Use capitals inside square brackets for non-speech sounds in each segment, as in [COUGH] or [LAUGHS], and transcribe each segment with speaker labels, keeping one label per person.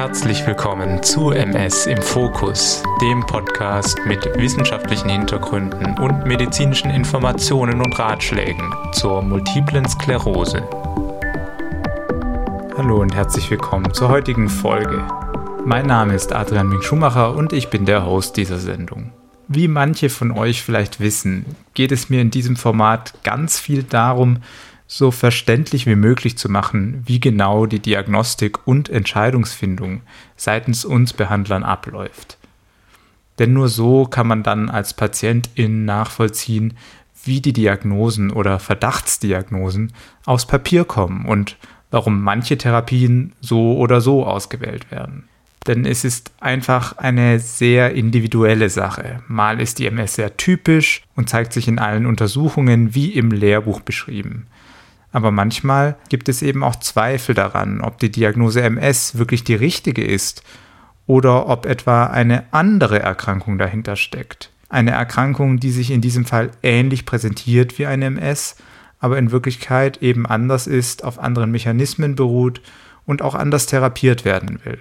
Speaker 1: Herzlich willkommen zu MS im Fokus, dem Podcast mit wissenschaftlichen Hintergründen und medizinischen Informationen und Ratschlägen zur multiplen Sklerose. Hallo und herzlich willkommen zur heutigen Folge. Mein Name ist Adrian Mink Schumacher und ich bin der Host dieser Sendung. Wie manche von euch vielleicht wissen, geht es mir in diesem Format ganz viel darum, so verständlich wie möglich zu machen, wie genau die Diagnostik und Entscheidungsfindung seitens uns Behandlern abläuft. Denn nur so kann man dann als Patientin nachvollziehen, wie die Diagnosen oder Verdachtsdiagnosen aufs Papier kommen und warum manche Therapien so oder so ausgewählt werden. Denn es ist einfach eine sehr individuelle Sache. Mal ist die MS sehr typisch und zeigt sich in allen Untersuchungen wie im Lehrbuch beschrieben. Aber manchmal gibt es eben auch Zweifel daran, ob die Diagnose MS wirklich die richtige ist oder ob etwa eine andere Erkrankung dahinter steckt. Eine Erkrankung, die sich in diesem Fall ähnlich präsentiert wie eine MS, aber in Wirklichkeit eben anders ist, auf anderen Mechanismen beruht und auch anders therapiert werden will.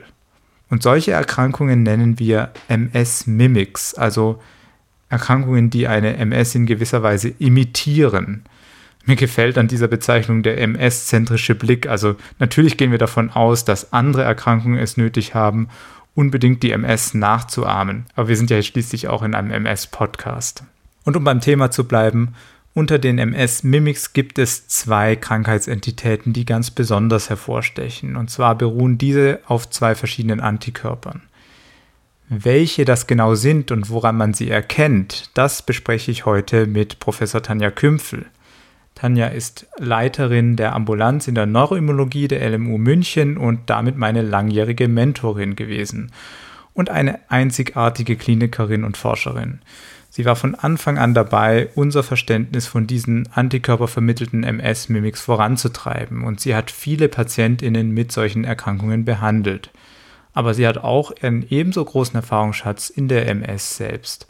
Speaker 1: Und solche Erkrankungen nennen wir MS-Mimics, also Erkrankungen, die eine MS in gewisser Weise imitieren. Mir gefällt an dieser Bezeichnung der MS-zentrische Blick. Also natürlich gehen wir davon aus, dass andere Erkrankungen es nötig haben, unbedingt die MS nachzuahmen. Aber wir sind ja schließlich auch in einem MS-Podcast. Und um beim Thema zu bleiben, unter den MS-Mimics gibt es zwei Krankheitsentitäten, die ganz besonders hervorstechen. Und zwar beruhen diese auf zwei verschiedenen Antikörpern. Welche das genau sind und woran man sie erkennt, das bespreche ich heute mit Professor Tanja Kümpfel. Tanja ist Leiterin der Ambulanz in der Neuroimmunologie der LMU München und damit meine langjährige Mentorin gewesen und eine einzigartige Klinikerin und Forscherin. Sie war von Anfang an dabei, unser Verständnis von diesen antikörpervermittelten MS-Mimics voranzutreiben und sie hat viele Patientinnen mit solchen Erkrankungen behandelt. Aber sie hat auch einen ebenso großen Erfahrungsschatz in der MS selbst.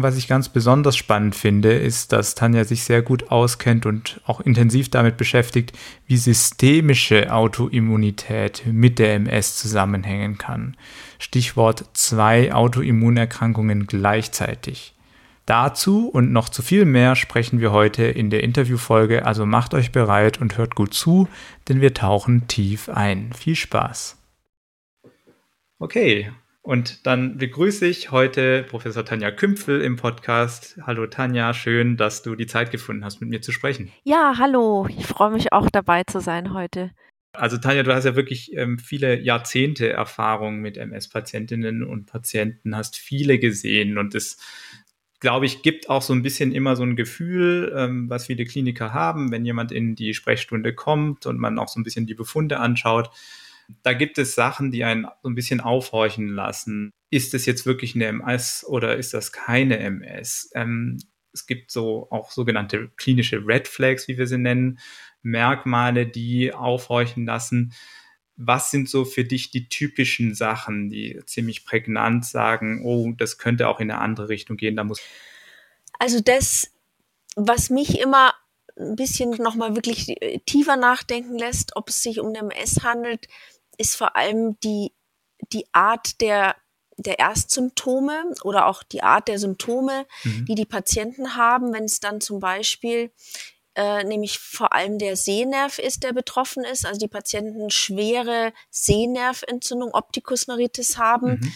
Speaker 1: Was ich ganz besonders spannend finde, ist, dass Tanja sich sehr gut auskennt und auch intensiv damit beschäftigt, wie systemische Autoimmunität mit der MS zusammenhängen kann. Stichwort zwei Autoimmunerkrankungen gleichzeitig. Dazu und noch zu viel mehr sprechen wir heute in der Interviewfolge, also macht euch bereit und hört gut zu, denn wir tauchen tief ein. Viel Spaß! Okay, und dann begrüße ich heute Professor Tanja Kümpfel im Podcast. Hallo Tanja, schön, dass du die Zeit gefunden hast, mit mir zu sprechen.
Speaker 2: Ja, hallo, ich freue mich auch dabei zu sein heute.
Speaker 1: Also Tanja, du hast ja wirklich ähm, viele Jahrzehnte Erfahrung mit MS-Patientinnen und Patienten, hast viele gesehen und es, glaube ich, gibt auch so ein bisschen immer so ein Gefühl, ähm, was viele Kliniker haben, wenn jemand in die Sprechstunde kommt und man auch so ein bisschen die Befunde anschaut da gibt es Sachen, die einen so ein bisschen aufhorchen lassen. Ist es jetzt wirklich eine MS oder ist das keine MS? Ähm, es gibt so auch sogenannte klinische Red Flags, wie wir sie nennen, Merkmale, die aufhorchen lassen. Was sind so für dich die typischen Sachen, die ziemlich prägnant sagen, oh, das könnte auch in eine andere Richtung gehen, da muss.
Speaker 2: Also das, was mich immer ein bisschen nochmal wirklich tiefer nachdenken lässt, ob es sich um eine MS handelt, ist vor allem die, die Art der, der Erstsymptome oder auch die Art der Symptome, mhm. die die Patienten haben, wenn es dann zum Beispiel äh, nämlich vor allem der Sehnerv ist, der betroffen ist, also die Patienten schwere Sehnerventzündung, Optikusneritis haben, mhm.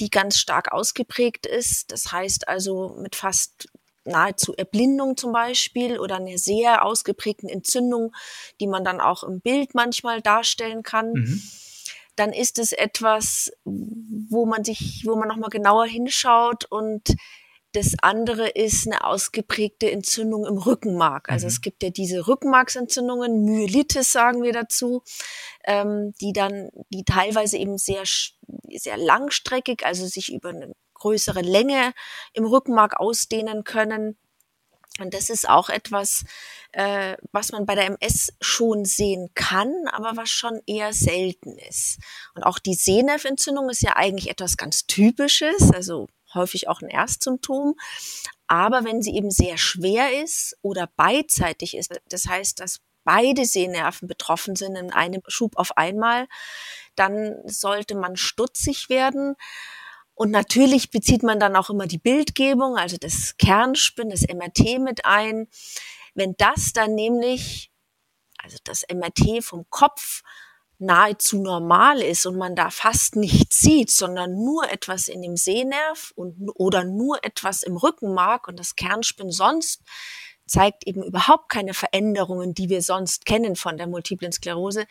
Speaker 2: die ganz stark ausgeprägt ist. Das heißt also mit fast nahezu Erblindung zum Beispiel oder einer sehr ausgeprägten Entzündung, die man dann auch im Bild manchmal darstellen kann. Mhm dann ist es etwas, wo man sich, wo man nochmal genauer hinschaut und das andere ist eine ausgeprägte Entzündung im Rückenmark. Also mhm. es gibt ja diese Rückenmarksentzündungen, Myelitis sagen wir dazu, ähm, die dann, die teilweise eben sehr, sehr langstreckig, also sich über eine größere Länge im Rückenmark ausdehnen können. Und das ist auch etwas, äh, was man bei der MS schon sehen kann, aber was schon eher selten ist. Und auch die Sehnerventzündung ist ja eigentlich etwas ganz Typisches, also häufig auch ein Erstsymptom. Aber wenn sie eben sehr schwer ist oder beidseitig ist, das heißt, dass beide Sehnerven betroffen sind in einem Schub auf einmal, dann sollte man stutzig werden. Und natürlich bezieht man dann auch immer die Bildgebung, also das Kernspin, das MRT mit ein. Wenn das dann nämlich, also das MRT vom Kopf nahezu normal ist und man da fast nichts sieht, sondern nur etwas in dem Sehnerv und, oder nur etwas im Rückenmark und das Kernspin sonst zeigt eben überhaupt keine Veränderungen, die wir sonst kennen von der multiplen Sklerose,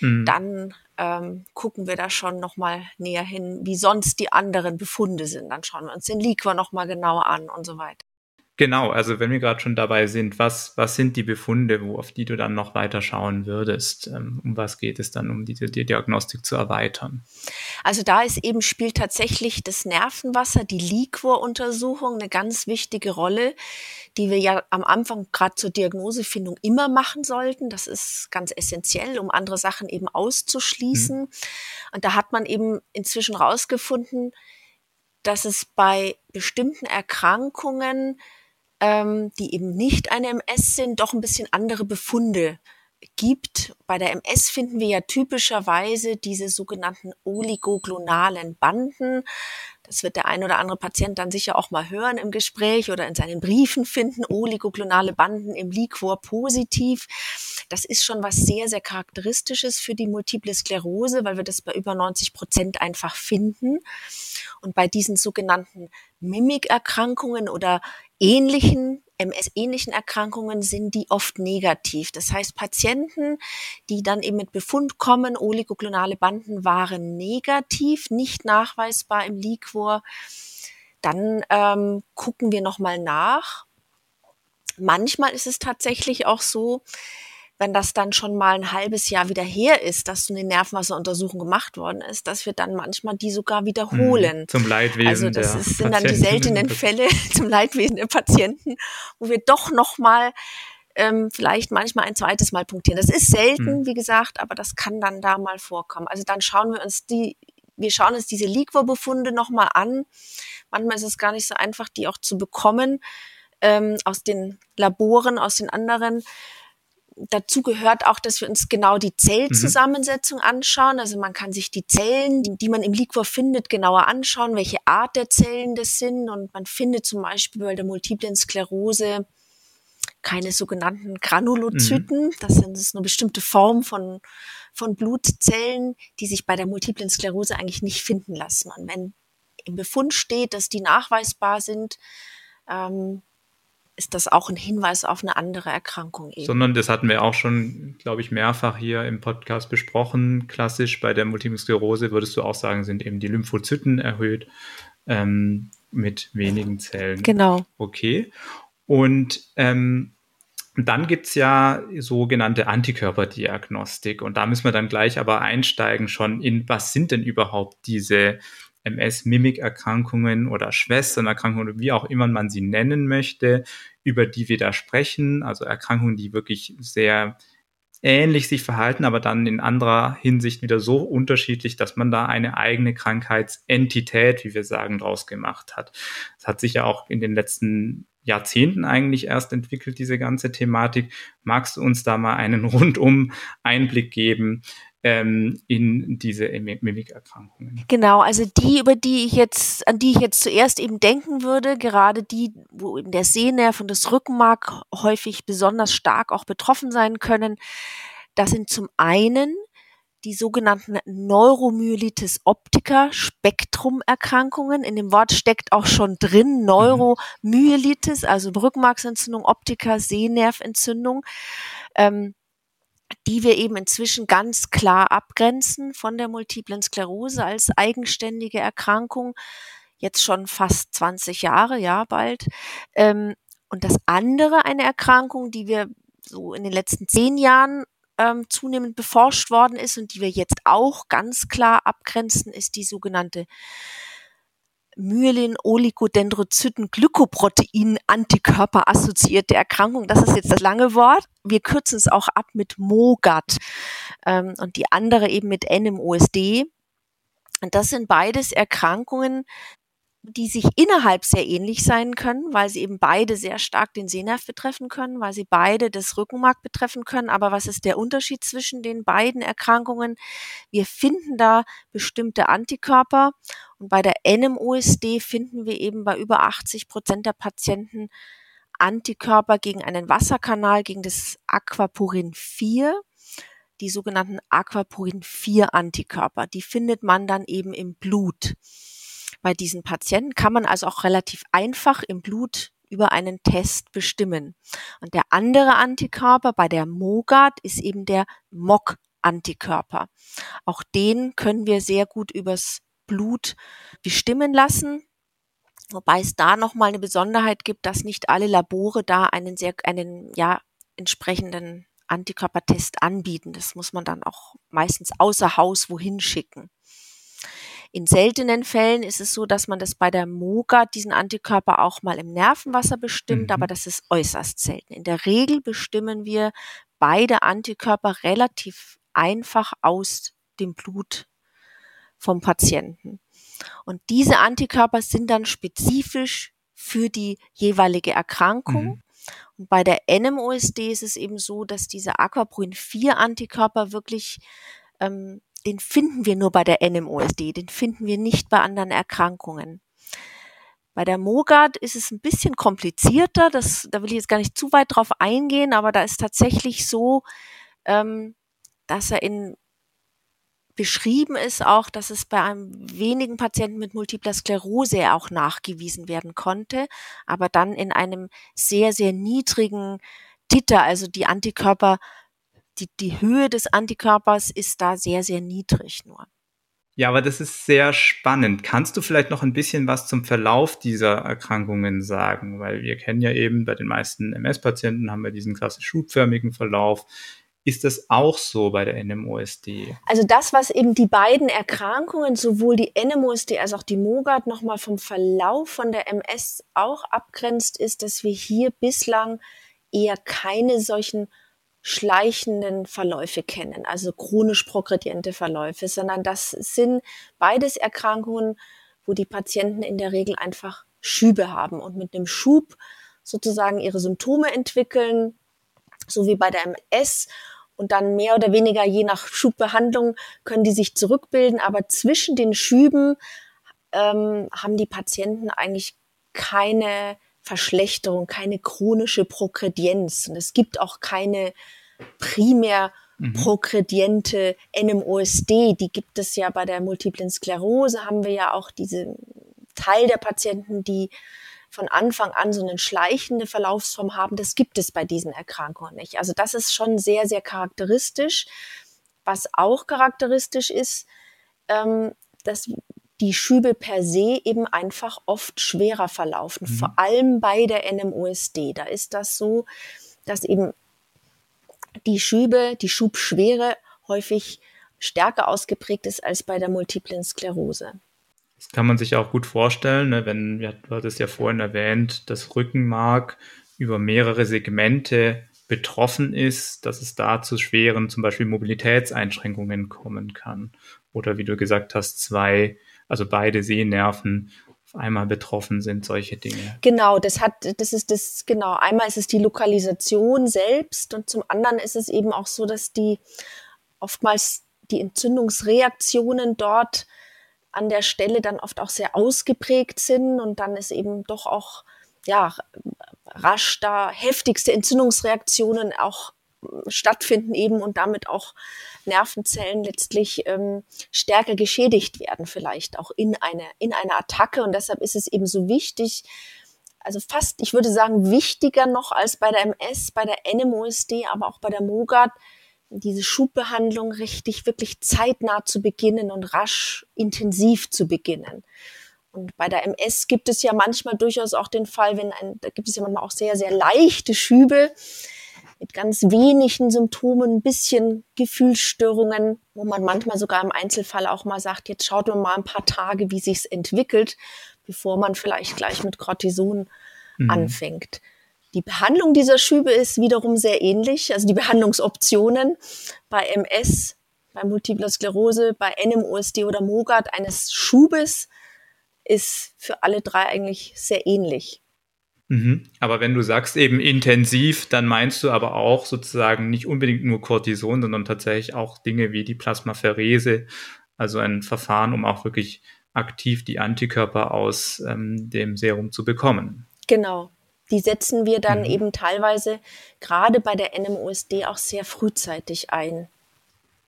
Speaker 2: mhm. dann ähm, gucken wir da schon nochmal näher hin, wie sonst die anderen Befunde sind. Dann schauen wir uns den Liquor nochmal genauer an und so weiter.
Speaker 1: Genau, also wenn wir gerade schon dabei sind, was, was sind die Befunde, wo, auf die du dann noch weiter schauen würdest? Ähm, um was geht es dann, um die, die Diagnostik zu erweitern?
Speaker 2: Also da ist eben spielt tatsächlich das Nervenwasser, die Liquor-Untersuchung eine ganz wichtige Rolle, die wir ja am Anfang gerade zur Diagnosefindung immer machen sollten. Das ist ganz essentiell, um andere Sachen eben auszuschließen. Mhm. Und da hat man eben inzwischen rausgefunden, dass es bei bestimmten Erkrankungen ähm, die eben nicht eine MS sind, doch ein bisschen andere Befunde gibt. Bei der MS finden wir ja typischerweise diese sogenannten oligoklonalen Banden. Das wird der ein oder andere Patient dann sicher auch mal hören im Gespräch oder in seinen Briefen finden. Oligoklonale Banden im Liquor positiv. Das ist schon was sehr, sehr charakteristisches für die Multiple Sklerose, weil wir das bei über 90 Prozent einfach finden. Und bei diesen sogenannten Mimikerkrankungen oder ähnlichen MS-ähnlichen Erkrankungen sind die oft negativ. Das heißt, Patienten, die dann eben mit Befund kommen, oligoklonale Banden waren negativ, nicht nachweisbar im Liquor, dann ähm, gucken wir nochmal nach. Manchmal ist es tatsächlich auch so, wenn das dann schon mal ein halbes Jahr wieder her ist, dass so eine Nervenwasseruntersuchung gemacht worden ist, dass wir dann manchmal die sogar wiederholen.
Speaker 1: Hm, zum Leidwesen.
Speaker 2: Also das ist, sind dann die seltenen Fälle [LAUGHS] zum Leidwesen der Patienten, wo wir doch noch mal ähm, vielleicht manchmal ein zweites Mal punktieren. Das ist selten, hm. wie gesagt, aber das kann dann da mal vorkommen. Also dann schauen wir uns die, wir schauen uns diese Liquor-Befunde nochmal an. Manchmal ist es gar nicht so einfach, die auch zu bekommen ähm, aus den Laboren, aus den anderen dazu gehört auch, dass wir uns genau die Zellzusammensetzung mhm. anschauen. Also man kann sich die Zellen, die, die, man im Liquor findet, genauer anschauen, welche Art der Zellen das sind. Und man findet zum Beispiel bei der multiplen Sklerose keine sogenannten Granulozyten. Mhm. Das sind das eine bestimmte Form von, von Blutzellen, die sich bei der multiplen Sklerose eigentlich nicht finden lassen. Und wenn im Befund steht, dass die nachweisbar sind, ähm, ist das auch ein Hinweis auf eine andere Erkrankung
Speaker 1: eben. Sondern das hatten wir auch schon, glaube ich, mehrfach hier im Podcast besprochen. Klassisch bei der Multiple Sklerose würdest du auch sagen, sind eben die Lymphozyten erhöht ähm, mit wenigen Zellen.
Speaker 2: Genau.
Speaker 1: Okay. Und ähm, dann gibt es ja sogenannte Antikörperdiagnostik. Und da müssen wir dann gleich aber einsteigen schon in, was sind denn überhaupt diese MS-Mimikerkrankungen oder Schwesternerkrankungen oder wie auch immer man sie nennen möchte, über die wir da sprechen. Also Erkrankungen, die wirklich sehr ähnlich sich verhalten, aber dann in anderer Hinsicht wieder so unterschiedlich, dass man da eine eigene Krankheitsentität, wie wir sagen, draus gemacht hat. Das hat sich ja auch in den letzten Jahrzehnten eigentlich erst entwickelt, diese ganze Thematik. Magst du uns da mal einen [LAUGHS] rundum Einblick geben, ähm, in diese Mimikerkrankungen.
Speaker 2: Genau, also die, über die ich jetzt, an die ich jetzt zuerst eben denken würde, gerade die, wo eben der Sehnerv und das Rückenmark häufig besonders stark auch betroffen sein können, das sind zum einen die sogenannten Neuromyelitis optica Spektrumerkrankungen. In dem Wort steckt auch schon drin mhm. Neuromyelitis, also Rückenmarksentzündung, Optica, Sehnerventzündung. Ähm, die wir eben inzwischen ganz klar abgrenzen von der multiplen Sklerose als eigenständige Erkrankung, jetzt schon fast 20 Jahre, ja bald. Ähm, und das andere, eine Erkrankung, die wir so in den letzten zehn Jahren ähm, zunehmend beforscht worden ist und die wir jetzt auch ganz klar abgrenzen, ist die sogenannte Myelin-Oligodendrozyten-Glykoprotein-Antikörper assoziierte Erkrankung. Das ist jetzt das lange Wort. Wir kürzen es auch ab mit MOGAT ähm, und die andere eben mit NMOSD. Und das sind beides Erkrankungen, die sich innerhalb sehr ähnlich sein können, weil sie eben beide sehr stark den Sehnerv betreffen können, weil sie beide das Rückenmark betreffen können. Aber was ist der Unterschied zwischen den beiden Erkrankungen? Wir finden da bestimmte Antikörper und bei der NMOSD finden wir eben bei über 80 Prozent der Patienten Antikörper gegen einen Wasserkanal, gegen das Aquaporin 4 die sogenannten Aquaporin 4 Antikörper. Die findet man dann eben im Blut. Bei diesen Patienten kann man also auch relativ einfach im Blut über einen Test bestimmen. Und der andere Antikörper bei der MOGAD ist eben der MOG-Antikörper. Auch den können wir sehr gut übers Blut bestimmen lassen. Wobei es da nochmal eine Besonderheit gibt, dass nicht alle Labore da einen sehr, einen, ja, entsprechenden Antikörpertest anbieten. Das muss man dann auch meistens außer Haus wohin schicken. In seltenen Fällen ist es so, dass man das bei der MOGA diesen Antikörper auch mal im Nervenwasser bestimmt, mhm. aber das ist äußerst selten. In der Regel bestimmen wir beide Antikörper relativ einfach aus dem Blut vom Patienten. Und diese Antikörper sind dann spezifisch für die jeweilige Erkrankung. Mhm. Und bei der NMOSD ist es eben so, dass diese Aquaporin 4 Antikörper wirklich ähm, den finden wir nur bei der NMOSD, den finden wir nicht bei anderen Erkrankungen. Bei der MOGAD ist es ein bisschen komplizierter, das, da will ich jetzt gar nicht zu weit drauf eingehen, aber da ist tatsächlich so, ähm, dass er in beschrieben ist auch, dass es bei einem wenigen Patienten mit multipler Sklerose auch nachgewiesen werden konnte, aber dann in einem sehr, sehr niedrigen Titer, also die Antikörper die, die Höhe des Antikörpers ist da sehr, sehr niedrig nur.
Speaker 1: Ja, aber das ist sehr spannend. Kannst du vielleicht noch ein bisschen was zum Verlauf dieser Erkrankungen sagen? Weil wir kennen ja eben bei den meisten MS-Patienten haben wir diesen klassisch schubförmigen Verlauf. Ist das auch so bei der NMOSD?
Speaker 2: Also das, was eben die beiden Erkrankungen, sowohl die NMOSD als auch die MOGAD, nochmal vom Verlauf von der MS auch abgrenzt, ist, dass wir hier bislang eher keine solchen schleichenden Verläufe kennen, also chronisch progrediente Verläufe, sondern das sind beides Erkrankungen, wo die Patienten in der Regel einfach Schübe haben und mit einem Schub sozusagen ihre Symptome entwickeln, so wie bei der MS. Und dann mehr oder weniger je nach Schubbehandlung können die sich zurückbilden, aber zwischen den Schüben ähm, haben die Patienten eigentlich keine Verschlechterung, keine chronische Progredienz. Und es gibt auch keine primär mhm. progrediente NMOSD. Die gibt es ja bei der multiplen Sklerose, haben wir ja auch diese Teil der Patienten, die von Anfang an so eine schleichende Verlaufsform haben. Das gibt es bei diesen Erkrankungen nicht. Also das ist schon sehr, sehr charakteristisch. Was auch charakteristisch ist, ähm, dass die Schübe per se eben einfach oft schwerer verlaufen, mhm. vor allem bei der NMOSD. Da ist das so, dass eben die Schübe, die Schubschwere häufig stärker ausgeprägt ist als bei der multiplen Sklerose.
Speaker 1: Das kann man sich auch gut vorstellen, ne, wenn, du hattest ja vorhin erwähnt, das Rückenmark über mehrere Segmente betroffen ist, dass es da zu schweren zum Beispiel Mobilitätseinschränkungen kommen kann. Oder wie du gesagt hast, zwei also beide Sehnerven auf einmal betroffen sind, solche Dinge.
Speaker 2: Genau, das hat, das ist das, genau. Einmal ist es die Lokalisation selbst und zum anderen ist es eben auch so, dass die oftmals die Entzündungsreaktionen dort an der Stelle dann oft auch sehr ausgeprägt sind und dann ist eben doch auch ja rasch da heftigste Entzündungsreaktionen auch stattfinden eben und damit auch Nervenzellen letztlich ähm, stärker geschädigt werden, vielleicht auch in einer in einer Attacke. Und deshalb ist es eben so wichtig, also fast, ich würde sagen, wichtiger noch als bei der MS, bei der NMOSD, aber auch bei der MOGAD, diese Schubbehandlung richtig, wirklich zeitnah zu beginnen und rasch intensiv zu beginnen. Und bei der MS gibt es ja manchmal durchaus auch den Fall, wenn ein, da gibt es ja manchmal auch sehr, sehr leichte Schübe, mit ganz wenigen Symptomen, ein bisschen Gefühlsstörungen, wo man manchmal sogar im Einzelfall auch mal sagt, jetzt schaut man mal ein paar Tage, wie sich's entwickelt, bevor man vielleicht gleich mit Cortison mhm. anfängt. Die Behandlung dieser Schübe ist wiederum sehr ähnlich, also die Behandlungsoptionen bei MS, bei Multipler Sklerose, bei NMOSD oder MOGAD eines Schubes ist für alle drei eigentlich sehr ähnlich.
Speaker 1: Mhm. Aber wenn du sagst eben intensiv, dann meinst du aber auch sozusagen nicht unbedingt nur Cortison, sondern tatsächlich auch Dinge wie die Plasmapherese, also ein Verfahren, um auch wirklich aktiv die Antikörper aus ähm, dem Serum zu bekommen.
Speaker 2: Genau. Die setzen wir dann mhm. eben teilweise gerade bei der NMOSD auch sehr frühzeitig ein.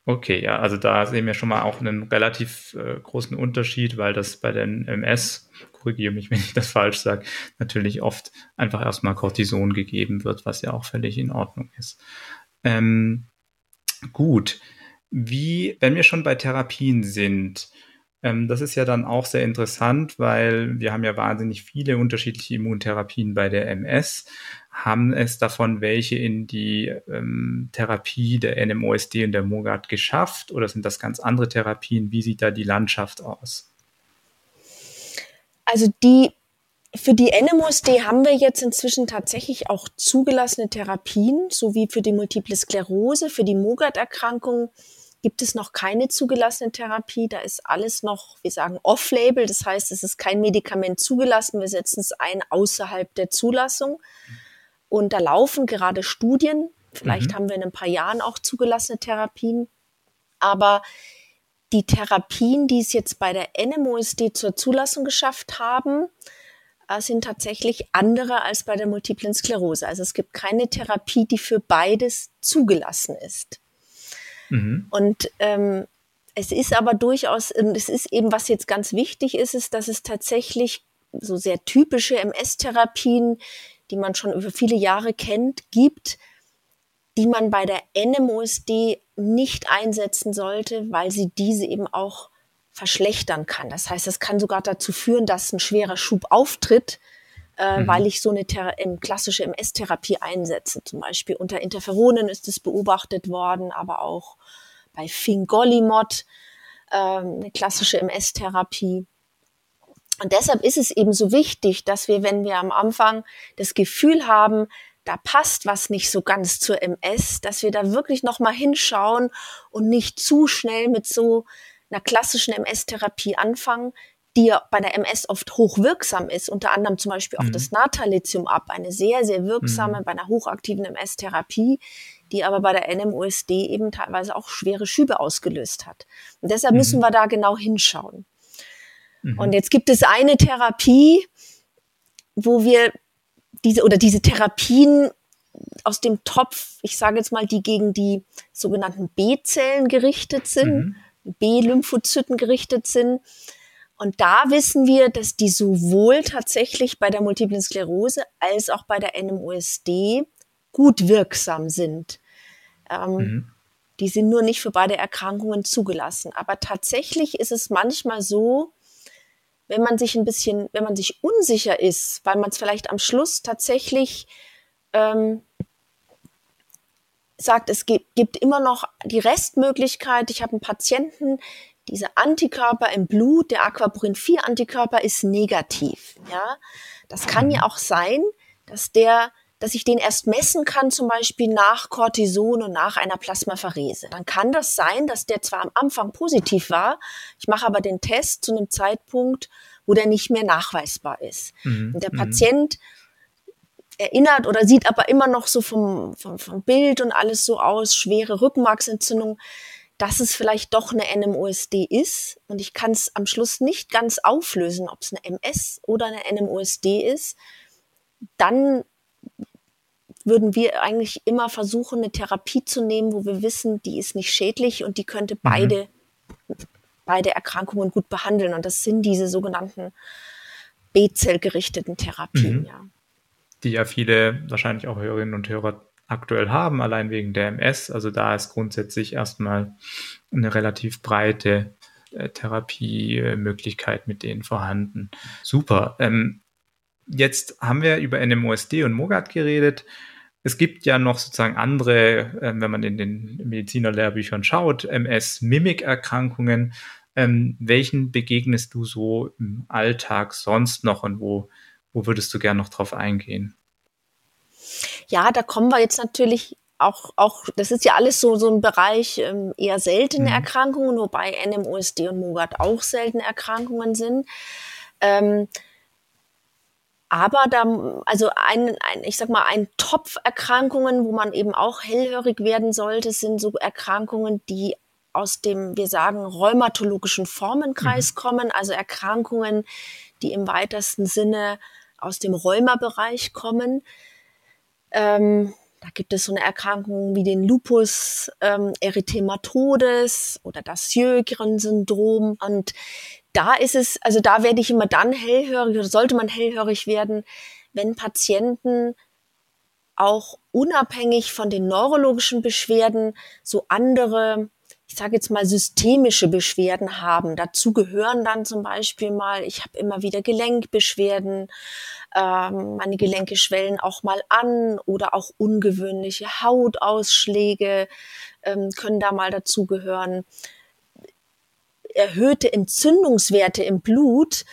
Speaker 1: Okay, ja, also da sehen wir schon mal auch einen relativ äh, großen Unterschied, weil das bei den MS, korrigiere mich, wenn ich das falsch sage, natürlich oft einfach erstmal Cortison gegeben wird, was ja auch völlig in Ordnung ist. Ähm, gut, wie, wenn wir schon bei Therapien sind, ähm, das ist ja dann auch sehr interessant, weil wir haben ja wahnsinnig viele unterschiedliche Immuntherapien bei der MS haben es davon welche in die ähm, Therapie der NMOSD und der MOGAD geschafft oder sind das ganz andere Therapien? Wie sieht da die Landschaft aus?
Speaker 2: Also die für die NMOSD haben wir jetzt inzwischen tatsächlich auch zugelassene Therapien, sowie für die Multiple Sklerose, für die MOGAD-Erkrankung gibt es noch keine zugelassene Therapie. Da ist alles noch, wir sagen, off-label. Das heißt, es ist kein Medikament zugelassen. Wir setzen es ein außerhalb der Zulassung. Und da laufen gerade Studien. Vielleicht mhm. haben wir in ein paar Jahren auch zugelassene Therapien. Aber die Therapien, die es jetzt bei der NMOSD zur Zulassung geschafft haben, äh, sind tatsächlich andere als bei der multiplen Sklerose. Also es gibt keine Therapie, die für beides zugelassen ist. Mhm. Und ähm, es ist aber durchaus, es ist eben, was jetzt ganz wichtig ist, ist, dass es tatsächlich so sehr typische MS-Therapien die man schon über viele Jahre kennt, gibt, die man bei der NMOSD nicht einsetzen sollte, weil sie diese eben auch verschlechtern kann. Das heißt, es kann sogar dazu führen, dass ein schwerer Schub auftritt, äh, mhm. weil ich so eine Thera klassische MS-Therapie einsetze. Zum Beispiel unter Interferonen ist es beobachtet worden, aber auch bei Fingolimod, äh, eine klassische MS-Therapie. Und deshalb ist es eben so wichtig, dass wir, wenn wir am Anfang das Gefühl haben, da passt was nicht so ganz zur MS, dass wir da wirklich nochmal hinschauen und nicht zu schnell mit so einer klassischen MS-Therapie anfangen, die ja bei der MS oft hochwirksam ist, unter anderem zum Beispiel auch mhm. das Natalithium ab, eine sehr, sehr wirksame, mhm. bei einer hochaktiven MS-Therapie, die aber bei der NMOSD eben teilweise auch schwere Schübe ausgelöst hat. Und deshalb mhm. müssen wir da genau hinschauen. Mhm. Und jetzt gibt es eine Therapie, wo wir diese oder diese Therapien aus dem Topf, ich sage jetzt mal, die gegen die sogenannten B-Zellen gerichtet sind, mhm. B-Lymphozyten gerichtet sind. Und da wissen wir, dass die sowohl tatsächlich bei der Multiplen Sklerose als auch bei der NMOSD gut wirksam sind. Ähm, mhm. Die sind nur nicht für beide Erkrankungen zugelassen. Aber tatsächlich ist es manchmal so, wenn man sich ein bisschen, wenn man sich unsicher ist, weil man es vielleicht am Schluss tatsächlich ähm, sagt, es gibt, gibt immer noch die Restmöglichkeit, ich habe einen Patienten, diese Antikörper im Blut, der Aquaporin 4 Antikörper ist negativ. Ja, das kann ja auch sein, dass der dass ich den erst messen kann, zum Beispiel nach Cortison und nach einer Plasmapherese. Dann kann das sein, dass der zwar am Anfang positiv war, ich mache aber den Test zu einem Zeitpunkt, wo der nicht mehr nachweisbar ist. Mhm. Und der mhm. Patient erinnert oder sieht aber immer noch so vom, vom, vom Bild und alles so aus, schwere Rückenmarksentzündung, dass es vielleicht doch eine NMOSD ist. Und ich kann es am Schluss nicht ganz auflösen, ob es eine MS oder eine NMOSD ist. Dann würden wir eigentlich immer versuchen, eine Therapie zu nehmen, wo wir wissen, die ist nicht schädlich und die könnte mhm. beide, mhm. beide Erkrankungen gut behandeln. Und das sind diese sogenannten B-Zell-gerichteten Therapien, mhm. ja.
Speaker 1: Die ja viele wahrscheinlich auch Hörerinnen und Hörer aktuell haben, allein wegen der MS. Also da ist grundsätzlich erstmal eine relativ breite äh, Therapiemöglichkeit mit denen vorhanden. Super. Ähm, jetzt haben wir über NMOSD und MOGAD geredet. Es gibt ja noch sozusagen andere, äh, wenn man in den Medizinerlehrbüchern schaut, MS-Mimik-Erkrankungen. Ähm, welchen begegnest du so im Alltag sonst noch und wo, wo würdest du gerne noch drauf eingehen?
Speaker 2: Ja, da kommen wir jetzt natürlich auch, auch das ist ja alles so, so ein Bereich ähm, eher seltene mhm. Erkrankungen, wobei NMOSD und MOGAD auch seltene Erkrankungen sind. Ähm, aber da, also ein, ein, ich sag mal, ein Topf Erkrankungen, wo man eben auch hellhörig werden sollte, sind so Erkrankungen, die aus dem, wir sagen, rheumatologischen Formenkreis mhm. kommen, also Erkrankungen, die im weitesten Sinne aus dem Rheumabereich kommen. Ähm, da gibt es so eine Erkrankung wie den Lupus ähm, erythematodes oder das Sjögren-Syndrom. Und da ist es, also da werde ich immer dann hellhörig oder sollte man hellhörig werden, wenn Patienten auch unabhängig von den neurologischen Beschwerden so andere ich sage jetzt mal, systemische Beschwerden haben. Dazu gehören dann zum Beispiel mal, ich habe immer wieder Gelenkbeschwerden, ähm, meine Gelenke schwellen auch mal an oder auch ungewöhnliche Hautausschläge ähm, können da mal dazugehören. Erhöhte Entzündungswerte im Blut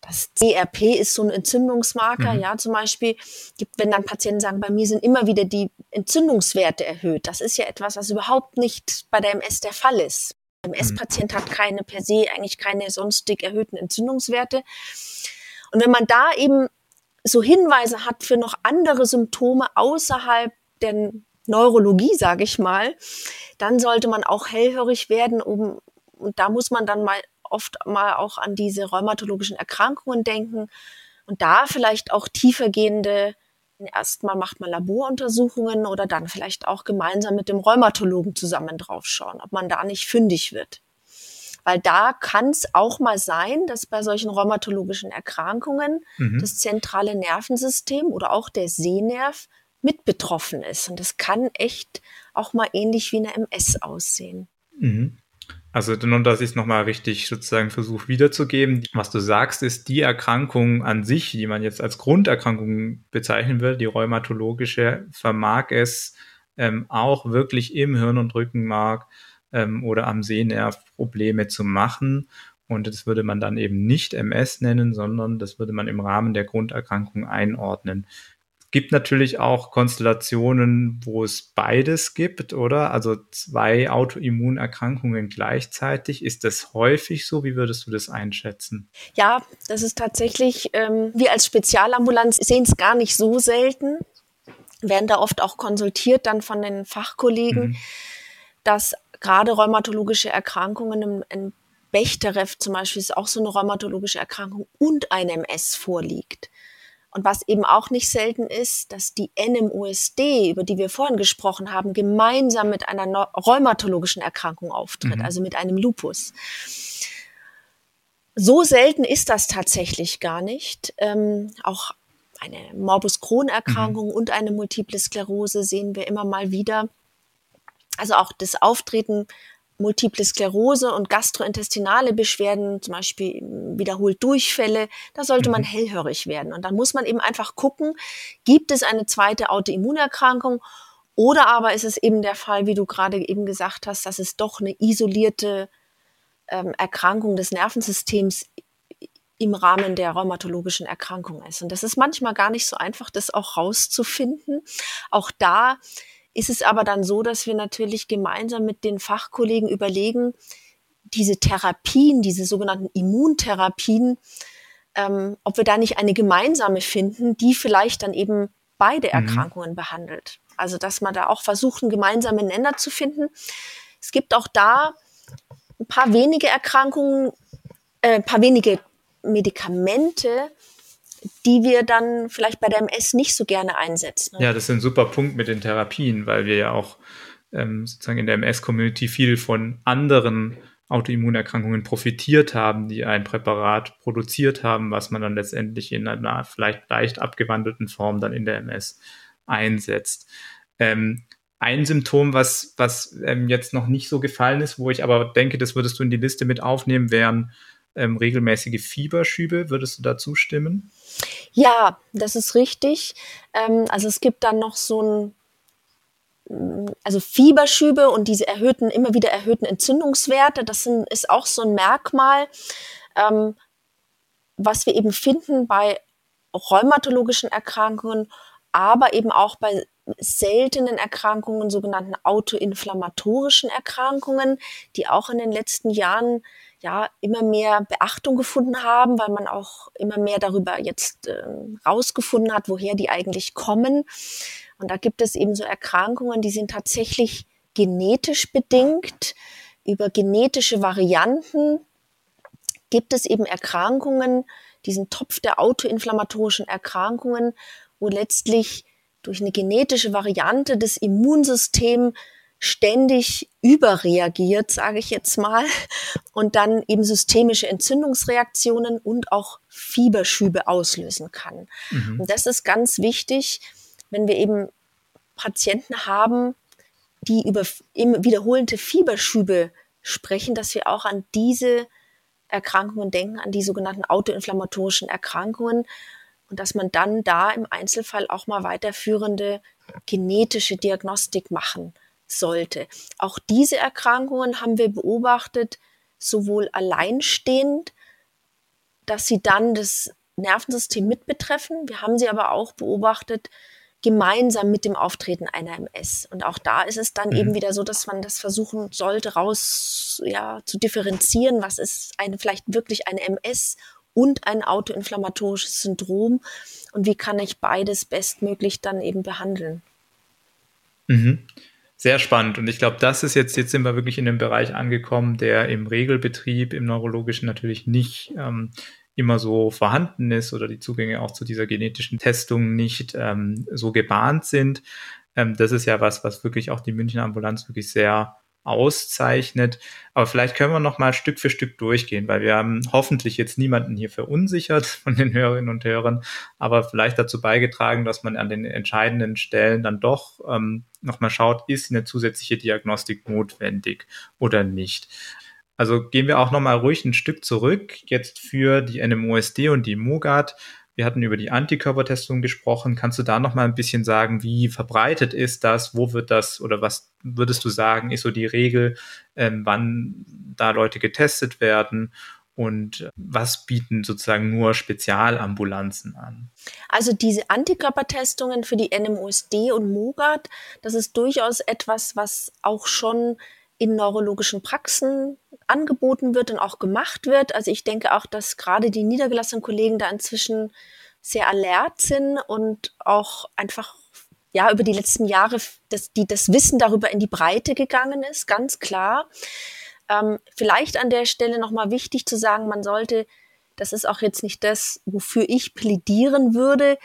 Speaker 2: das CRP ist so ein Entzündungsmarker, mhm. ja, zum Beispiel, gibt, wenn dann Patienten sagen, bei mir sind immer wieder die Entzündungswerte erhöht. Das ist ja etwas, was überhaupt nicht bei der MS der Fall ist. Der MS-Patient hat keine per se eigentlich keine sonstig erhöhten Entzündungswerte. Und wenn man da eben so Hinweise hat für noch andere Symptome außerhalb der Neurologie, sage ich mal, dann sollte man auch hellhörig werden, um und da muss man dann mal oft mal auch an diese rheumatologischen Erkrankungen denken und da vielleicht auch tiefergehende Erstmal macht man Laboruntersuchungen oder dann vielleicht auch gemeinsam mit dem Rheumatologen zusammen draufschauen, ob man da nicht fündig wird. Weil da kann es auch mal sein, dass bei solchen rheumatologischen Erkrankungen mhm. das zentrale Nervensystem oder auch der Sehnerv mit betroffen ist. Und das kann echt auch mal ähnlich wie eine MS aussehen.
Speaker 1: Mhm. Also nur, dass ich es nochmal richtig sozusagen versuche wiederzugeben. Was du sagst, ist die Erkrankung an sich, die man jetzt als Grunderkrankung bezeichnen will, die rheumatologische, vermag es ähm, auch wirklich im Hirn- und Rückenmark ähm, oder am Sehnerv Probleme zu machen. Und das würde man dann eben nicht MS nennen, sondern das würde man im Rahmen der Grunderkrankung einordnen gibt natürlich auch Konstellationen, wo es beides gibt, oder? Also zwei Autoimmunerkrankungen gleichzeitig. Ist das häufig so? Wie würdest du das einschätzen?
Speaker 2: Ja, das ist tatsächlich, ähm, wir als Spezialambulanz sehen es gar nicht so selten, werden da oft auch konsultiert dann von den Fachkollegen, mhm. dass gerade rheumatologische Erkrankungen im, im Bechterew zum Beispiel ist auch so eine rheumatologische Erkrankung und ein MS vorliegt. Und was eben auch nicht selten ist, dass die NMOSD, über die wir vorhin gesprochen haben, gemeinsam mit einer rheumatologischen Erkrankung auftritt, mhm. also mit einem Lupus. So selten ist das tatsächlich gar nicht. Ähm, auch eine Morbus Crohn-Erkrankung mhm. und eine Multiple Sklerose sehen wir immer mal wieder. Also auch das Auftreten Multiple Sklerose und gastrointestinale Beschwerden, zum Beispiel wiederholt Durchfälle, da sollte man mhm. hellhörig werden. Und dann muss man eben einfach gucken, gibt es eine zweite Autoimmunerkrankung oder aber ist es eben der Fall, wie du gerade eben gesagt hast, dass es doch eine isolierte ähm, Erkrankung des Nervensystems im Rahmen der rheumatologischen Erkrankung ist. Und das ist manchmal gar nicht so einfach, das auch rauszufinden. Auch da ist es aber dann so, dass wir natürlich gemeinsam mit den Fachkollegen überlegen, diese Therapien, diese sogenannten Immuntherapien, ähm, ob wir da nicht eine gemeinsame finden, die vielleicht dann eben beide mhm. Erkrankungen behandelt. Also dass man da auch versucht, einen gemeinsamen Nenner zu finden. Es gibt auch da ein paar wenige Erkrankungen, äh, ein paar wenige Medikamente, die wir dann vielleicht bei der MS nicht so gerne einsetzen.
Speaker 1: Ja, das ist ein super Punkt mit den Therapien, weil wir ja auch ähm, sozusagen in der MS-Community viel von anderen Autoimmunerkrankungen profitiert haben, die ein Präparat produziert haben, was man dann letztendlich in einer vielleicht leicht abgewandelten Form dann in der MS einsetzt. Ähm, ein Symptom, was, was ähm, jetzt noch nicht so gefallen ist, wo ich aber denke, das würdest du in die Liste mit aufnehmen, wären ähm, regelmäßige Fieberschübe. Würdest du da zustimmen?
Speaker 2: Ja, das ist richtig. Ähm, also es gibt dann noch so ein, also Fieberschübe und diese erhöhten, immer wieder erhöhten Entzündungswerte, das sind, ist auch so ein Merkmal, ähm, was wir eben finden bei rheumatologischen Erkrankungen, aber eben auch bei seltenen Erkrankungen, sogenannten autoinflammatorischen Erkrankungen, die auch in den letzten Jahren ja immer mehr Beachtung gefunden haben, weil man auch immer mehr darüber jetzt äh, rausgefunden hat, woher die eigentlich kommen. Und da gibt es eben so Erkrankungen, die sind tatsächlich genetisch bedingt. Über genetische Varianten gibt es eben Erkrankungen, diesen Topf der autoinflammatorischen Erkrankungen, wo letztlich durch eine genetische Variante das Immunsystem ständig überreagiert, sage ich jetzt mal, und dann eben systemische Entzündungsreaktionen und auch Fieberschübe auslösen kann. Mhm. Und das ist ganz wichtig, wenn wir eben Patienten haben, die über wiederholende Fieberschübe sprechen, dass wir auch an diese Erkrankungen denken, an die sogenannten autoinflammatorischen Erkrankungen und dass man dann da im Einzelfall auch mal weiterführende genetische Diagnostik machen sollte. Auch diese Erkrankungen haben wir beobachtet, sowohl alleinstehend, dass sie dann das Nervensystem mit betreffen. Wir haben sie aber auch beobachtet, gemeinsam mit dem Auftreten einer MS. Und auch da ist es dann mhm. eben wieder so, dass man das versuchen sollte, raus ja, zu differenzieren, was ist eine vielleicht wirklich eine MS und ein autoinflammatorisches Syndrom und wie kann ich beides bestmöglich dann eben behandeln.
Speaker 1: Mhm. Sehr spannend. Und ich glaube, das ist jetzt, jetzt sind wir wirklich in dem Bereich angekommen, der im Regelbetrieb, im neurologischen natürlich nicht ähm, immer so vorhanden ist oder die Zugänge auch zu dieser genetischen Testung nicht ähm, so gebahnt sind. Ähm, das ist ja was, was wirklich auch die Münchner Ambulanz wirklich sehr auszeichnet. Aber vielleicht können wir noch mal Stück für Stück durchgehen, weil wir haben hoffentlich jetzt niemanden hier verunsichert [LAUGHS] von den Hörerinnen und Hörern, aber vielleicht dazu beigetragen, dass man an den entscheidenden Stellen dann doch ähm, noch mal schaut, ist eine zusätzliche Diagnostik notwendig oder nicht. Also gehen wir auch noch mal ruhig ein Stück zurück jetzt für die NMOSD und die MOGAD. Wir hatten über die Antikörpertestung gesprochen. Kannst du da noch mal ein bisschen sagen, wie verbreitet ist das? Wo wird das oder was würdest du sagen, ist so die Regel, ähm, wann da Leute getestet werden? Und was bieten sozusagen nur Spezialambulanzen an?
Speaker 2: Also diese Antikörpertestungen für die NMOSD und MOGAD, das ist durchaus etwas, was auch schon in neurologischen Praxen angeboten wird und auch gemacht wird. Also ich denke auch, dass gerade die niedergelassenen Kollegen da inzwischen sehr alert sind und auch einfach ja über die letzten Jahre dass die das Wissen darüber in die Breite gegangen ist, ganz klar. Ähm, vielleicht an der Stelle nochmal wichtig zu sagen, man sollte, das ist auch jetzt nicht das, wofür ich plädieren würde,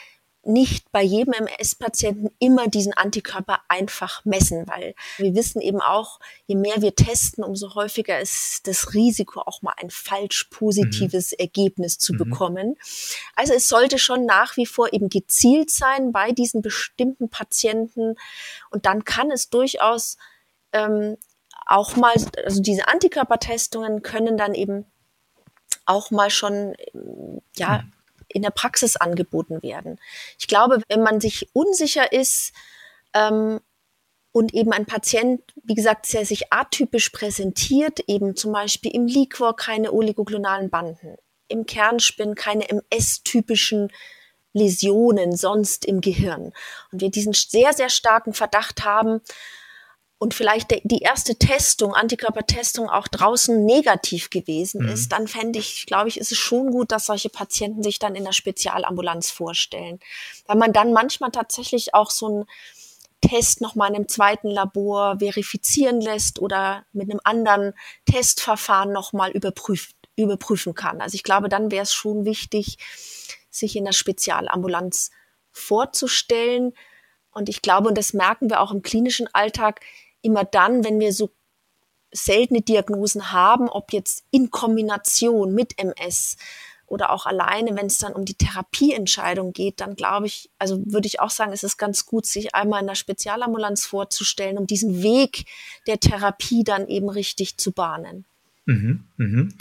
Speaker 2: nicht bei jedem MS-Patienten immer diesen Antikörper einfach messen, weil wir wissen eben auch, je mehr wir testen, umso häufiger ist das Risiko, auch mal ein falsch positives mhm. Ergebnis zu mhm. bekommen. Also es sollte schon nach wie vor eben gezielt sein bei diesen bestimmten Patienten und dann kann es durchaus ähm, auch mal, also diese Antikörpertestungen können dann eben auch mal schon ja mhm in der Praxis angeboten werden. Ich glaube, wenn man sich unsicher ist ähm, und eben ein Patient, wie gesagt, der sich atypisch präsentiert, eben zum Beispiel im Liquor keine oligoklonalen Banden, im Kernspin keine MS-typischen Läsionen sonst im Gehirn und wir diesen sehr, sehr starken Verdacht haben, und vielleicht die erste Testung, Antikörpertestung auch draußen negativ gewesen mhm. ist, dann fände ich, glaube ich, ist es schon gut, dass solche Patienten sich dann in der Spezialambulanz vorstellen. Weil man dann manchmal tatsächlich auch so einen Test nochmal in einem zweiten Labor verifizieren lässt oder mit einem anderen Testverfahren nochmal überprüft, überprüfen kann. Also ich glaube, dann wäre es schon wichtig, sich in der Spezialambulanz vorzustellen. Und ich glaube, und das merken wir auch im klinischen Alltag, immer dann, wenn wir so seltene Diagnosen haben, ob jetzt in Kombination mit MS oder auch alleine, wenn es dann um die Therapieentscheidung geht, dann glaube ich, also würde ich auch sagen, es ist ganz gut, sich einmal in der Spezialambulanz vorzustellen, um diesen Weg der Therapie dann eben richtig zu bahnen.
Speaker 1: Mhm, mhm.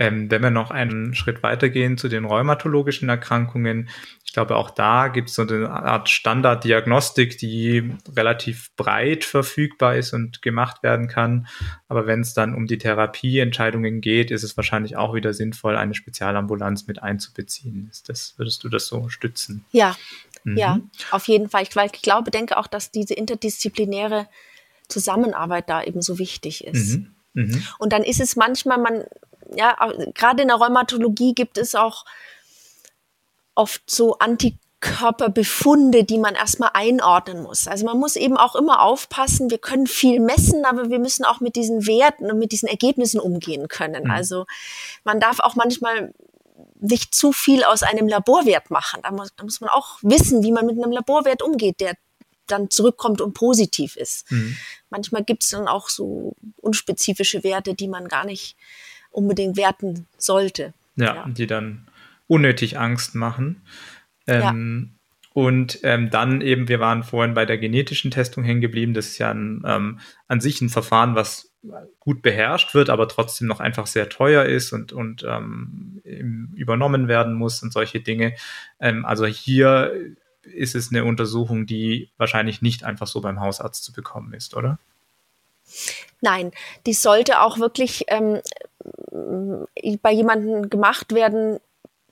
Speaker 1: Ähm, wenn wir noch einen Schritt weitergehen zu den rheumatologischen Erkrankungen, ich glaube, auch da gibt es so eine Art Standarddiagnostik, die relativ breit verfügbar ist und gemacht werden kann. Aber wenn es dann um die Therapieentscheidungen geht, ist es wahrscheinlich auch wieder sinnvoll, eine Spezialambulanz mit einzubeziehen. Ist das, würdest du das so stützen?
Speaker 2: Ja, Mhm. Ja, auf jeden Fall. Ich, weil ich glaube, denke auch, dass diese interdisziplinäre Zusammenarbeit da eben so wichtig ist. Mhm. Mhm. Und dann ist es manchmal, man, ja, gerade in der Rheumatologie gibt es auch oft so Antikörperbefunde, die man erstmal einordnen muss. Also man muss eben auch immer aufpassen, wir können viel messen, aber wir müssen auch mit diesen Werten und mit diesen Ergebnissen umgehen können. Mhm. Also man darf auch manchmal nicht zu viel aus einem Laborwert machen. Da muss, da muss man auch wissen, wie man mit einem Laborwert umgeht, der dann zurückkommt und positiv ist. Mhm. Manchmal gibt es dann auch so unspezifische Werte, die man gar nicht unbedingt werten sollte.
Speaker 1: Ja, ja. die dann unnötig Angst machen. Ähm, ja. Und ähm, dann eben, wir waren vorhin bei der genetischen Testung hängen geblieben. Das ist ja ein, ähm, an sich ein Verfahren, was gut beherrscht wird, aber trotzdem noch einfach sehr teuer ist und, und ähm, übernommen werden muss und solche Dinge. Ähm, also hier ist es eine Untersuchung, die wahrscheinlich nicht einfach so beim Hausarzt zu bekommen ist, oder?
Speaker 2: Nein, die sollte auch wirklich ähm, bei jemandem gemacht werden,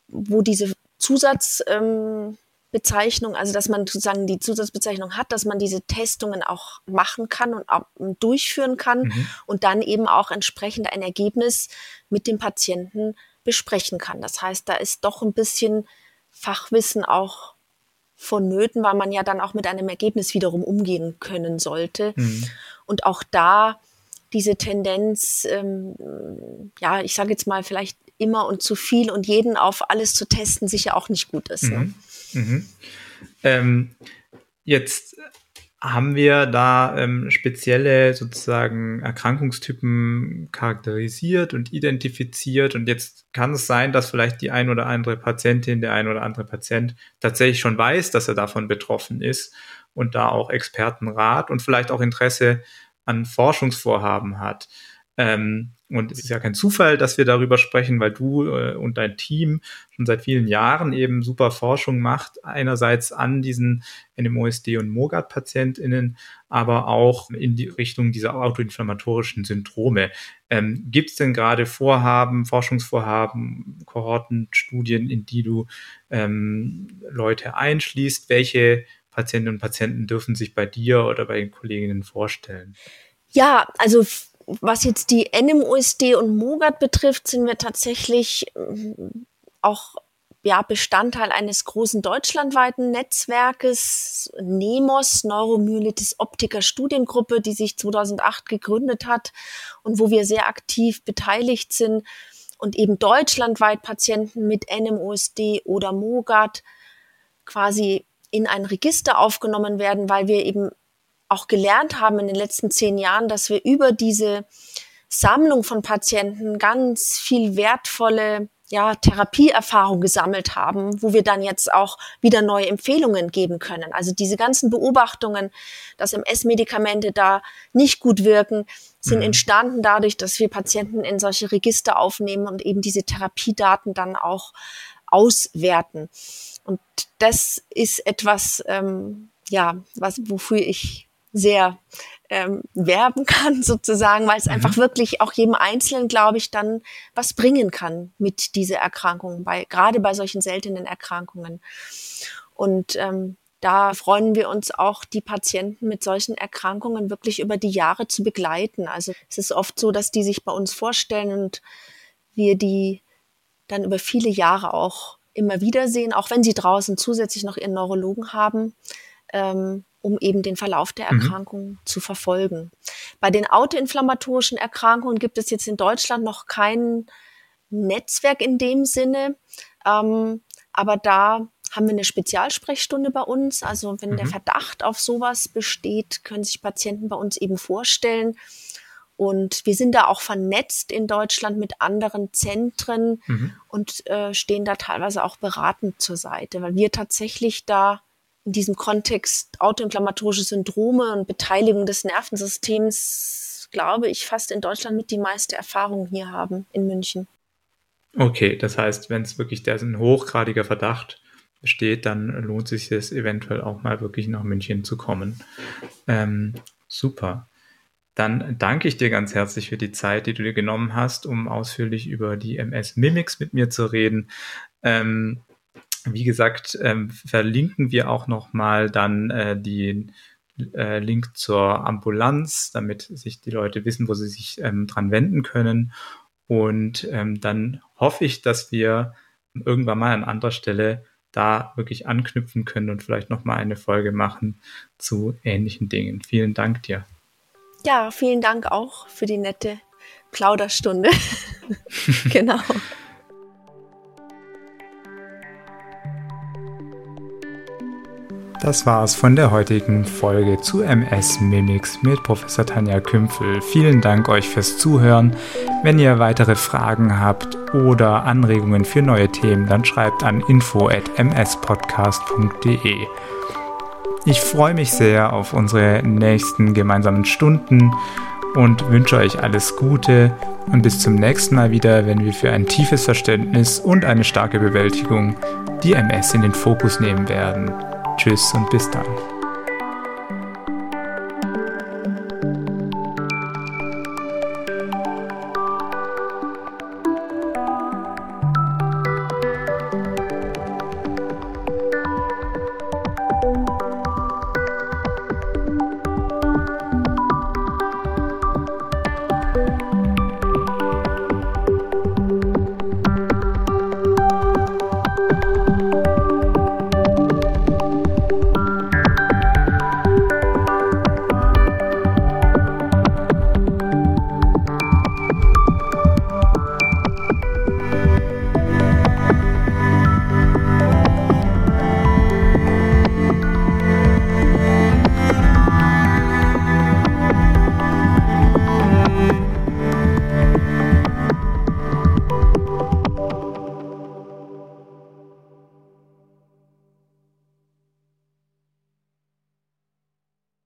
Speaker 2: wo diese Zusatzbezeichnung, ähm, also dass man sozusagen die Zusatzbezeichnung hat, dass man diese Testungen auch machen kann und auch durchführen kann mhm. und dann eben auch entsprechend ein Ergebnis mit dem Patienten besprechen kann. Das heißt, da ist doch ein bisschen Fachwissen auch vonnöten, weil man ja dann auch mit einem Ergebnis wiederum umgehen können sollte. Mhm. Und auch da diese Tendenz, ähm, ja, ich sage jetzt mal vielleicht immer und zu viel und jeden auf alles zu testen, sicher auch nicht gut ist. Ne? Mhm. Mhm.
Speaker 1: Ähm, jetzt haben wir da ähm, spezielle sozusagen Erkrankungstypen charakterisiert und identifiziert. Und jetzt kann es sein, dass vielleicht die ein oder andere Patientin, der ein oder andere Patient tatsächlich schon weiß, dass er davon betroffen ist und da auch Expertenrat und vielleicht auch Interesse an Forschungsvorhaben hat. Ähm, und es ist ja kein Zufall, dass wir darüber sprechen, weil du äh, und dein Team schon seit vielen Jahren eben super Forschung macht. Einerseits an diesen NMOSD und MOGAD-PatientInnen, aber auch in die Richtung dieser autoinflammatorischen Syndrome. Ähm, Gibt es denn gerade Vorhaben, Forschungsvorhaben, Kohortenstudien, in die du ähm, Leute einschließt? Welche Patientinnen und Patienten dürfen sich bei dir oder bei den Kolleginnen vorstellen?
Speaker 2: Ja, also was jetzt die NMOSD und MOGAT betrifft, sind wir tatsächlich ähm, auch ja, Bestandteil eines großen deutschlandweiten Netzwerkes, NEMOS, Neuromyelitis Optiker Studiengruppe, die sich 2008 gegründet hat und wo wir sehr aktiv beteiligt sind und eben deutschlandweit Patienten mit NMOSD oder MOGAT quasi in ein Register aufgenommen werden, weil wir eben auch gelernt haben in den letzten zehn Jahren, dass wir über diese Sammlung von Patienten ganz viel wertvolle ja, Therapieerfahrung gesammelt haben, wo wir dann jetzt auch wieder neue Empfehlungen geben können. Also diese ganzen Beobachtungen, dass MS-Medikamente da nicht gut wirken, sind mhm. entstanden dadurch, dass wir Patienten in solche Register aufnehmen und eben diese Therapiedaten dann auch auswerten. Und das ist etwas, ähm, ja, was, wofür ich sehr ähm, werben kann, [LAUGHS] sozusagen, weil es mhm. einfach wirklich auch jedem Einzelnen, glaube ich, dann was bringen kann mit dieser Erkrankung, bei, gerade bei solchen seltenen Erkrankungen. Und ähm, da freuen wir uns auch, die Patienten mit solchen Erkrankungen wirklich über die Jahre zu begleiten. Also es ist oft so, dass die sich bei uns vorstellen und wir die dann über viele Jahre auch immer wieder sehen, auch wenn sie draußen zusätzlich noch ihren Neurologen haben. Ähm, um eben den Verlauf der mhm. Erkrankung mhm. zu verfolgen. Bei den autoinflammatorischen Erkrankungen gibt es jetzt in Deutschland noch kein Netzwerk in dem Sinne, ähm, aber da haben wir eine Spezialsprechstunde bei uns. Also wenn mhm. der Verdacht auf sowas besteht, können sich Patienten bei uns eben vorstellen. Und wir sind da auch vernetzt in Deutschland mit anderen Zentren mhm. und äh, stehen da teilweise auch beratend zur Seite, weil wir tatsächlich da in diesem Kontext autoinflammatorische Syndrome und Beteiligung des Nervensystems, glaube ich, fast in Deutschland mit die meiste Erfahrung hier haben in München.
Speaker 1: Okay, das heißt, wenn es wirklich der ein hochgradiger Verdacht besteht, dann lohnt sich es eventuell auch mal wirklich nach München zu kommen. Ähm, super. Dann danke ich dir ganz herzlich für die Zeit, die du dir genommen hast, um ausführlich über die MS Mimics mit mir zu reden. Ähm, wie gesagt, ähm, verlinken wir auch nochmal dann äh, den äh, Link zur Ambulanz, damit sich die Leute wissen, wo sie sich ähm, dran wenden können. Und ähm, dann hoffe ich, dass wir irgendwann mal an anderer Stelle da wirklich anknüpfen können und vielleicht nochmal eine Folge machen zu ähnlichen Dingen. Vielen Dank dir.
Speaker 2: Ja, vielen Dank auch für die nette Plauderstunde. [LAUGHS] [LAUGHS] genau.
Speaker 1: Das war's von der heutigen Folge zu MS Mimics mit Professor Tanja Kümpfel. Vielen Dank euch fürs Zuhören. Wenn ihr weitere Fragen habt oder Anregungen für neue Themen, dann schreibt an info@mspodcast.de. Ich freue mich sehr auf unsere nächsten gemeinsamen Stunden und wünsche euch alles Gute und bis zum nächsten Mal wieder, wenn wir für ein tiefes Verständnis und eine starke Bewältigung die MS in den Fokus nehmen werden. Tschüss und bis dann.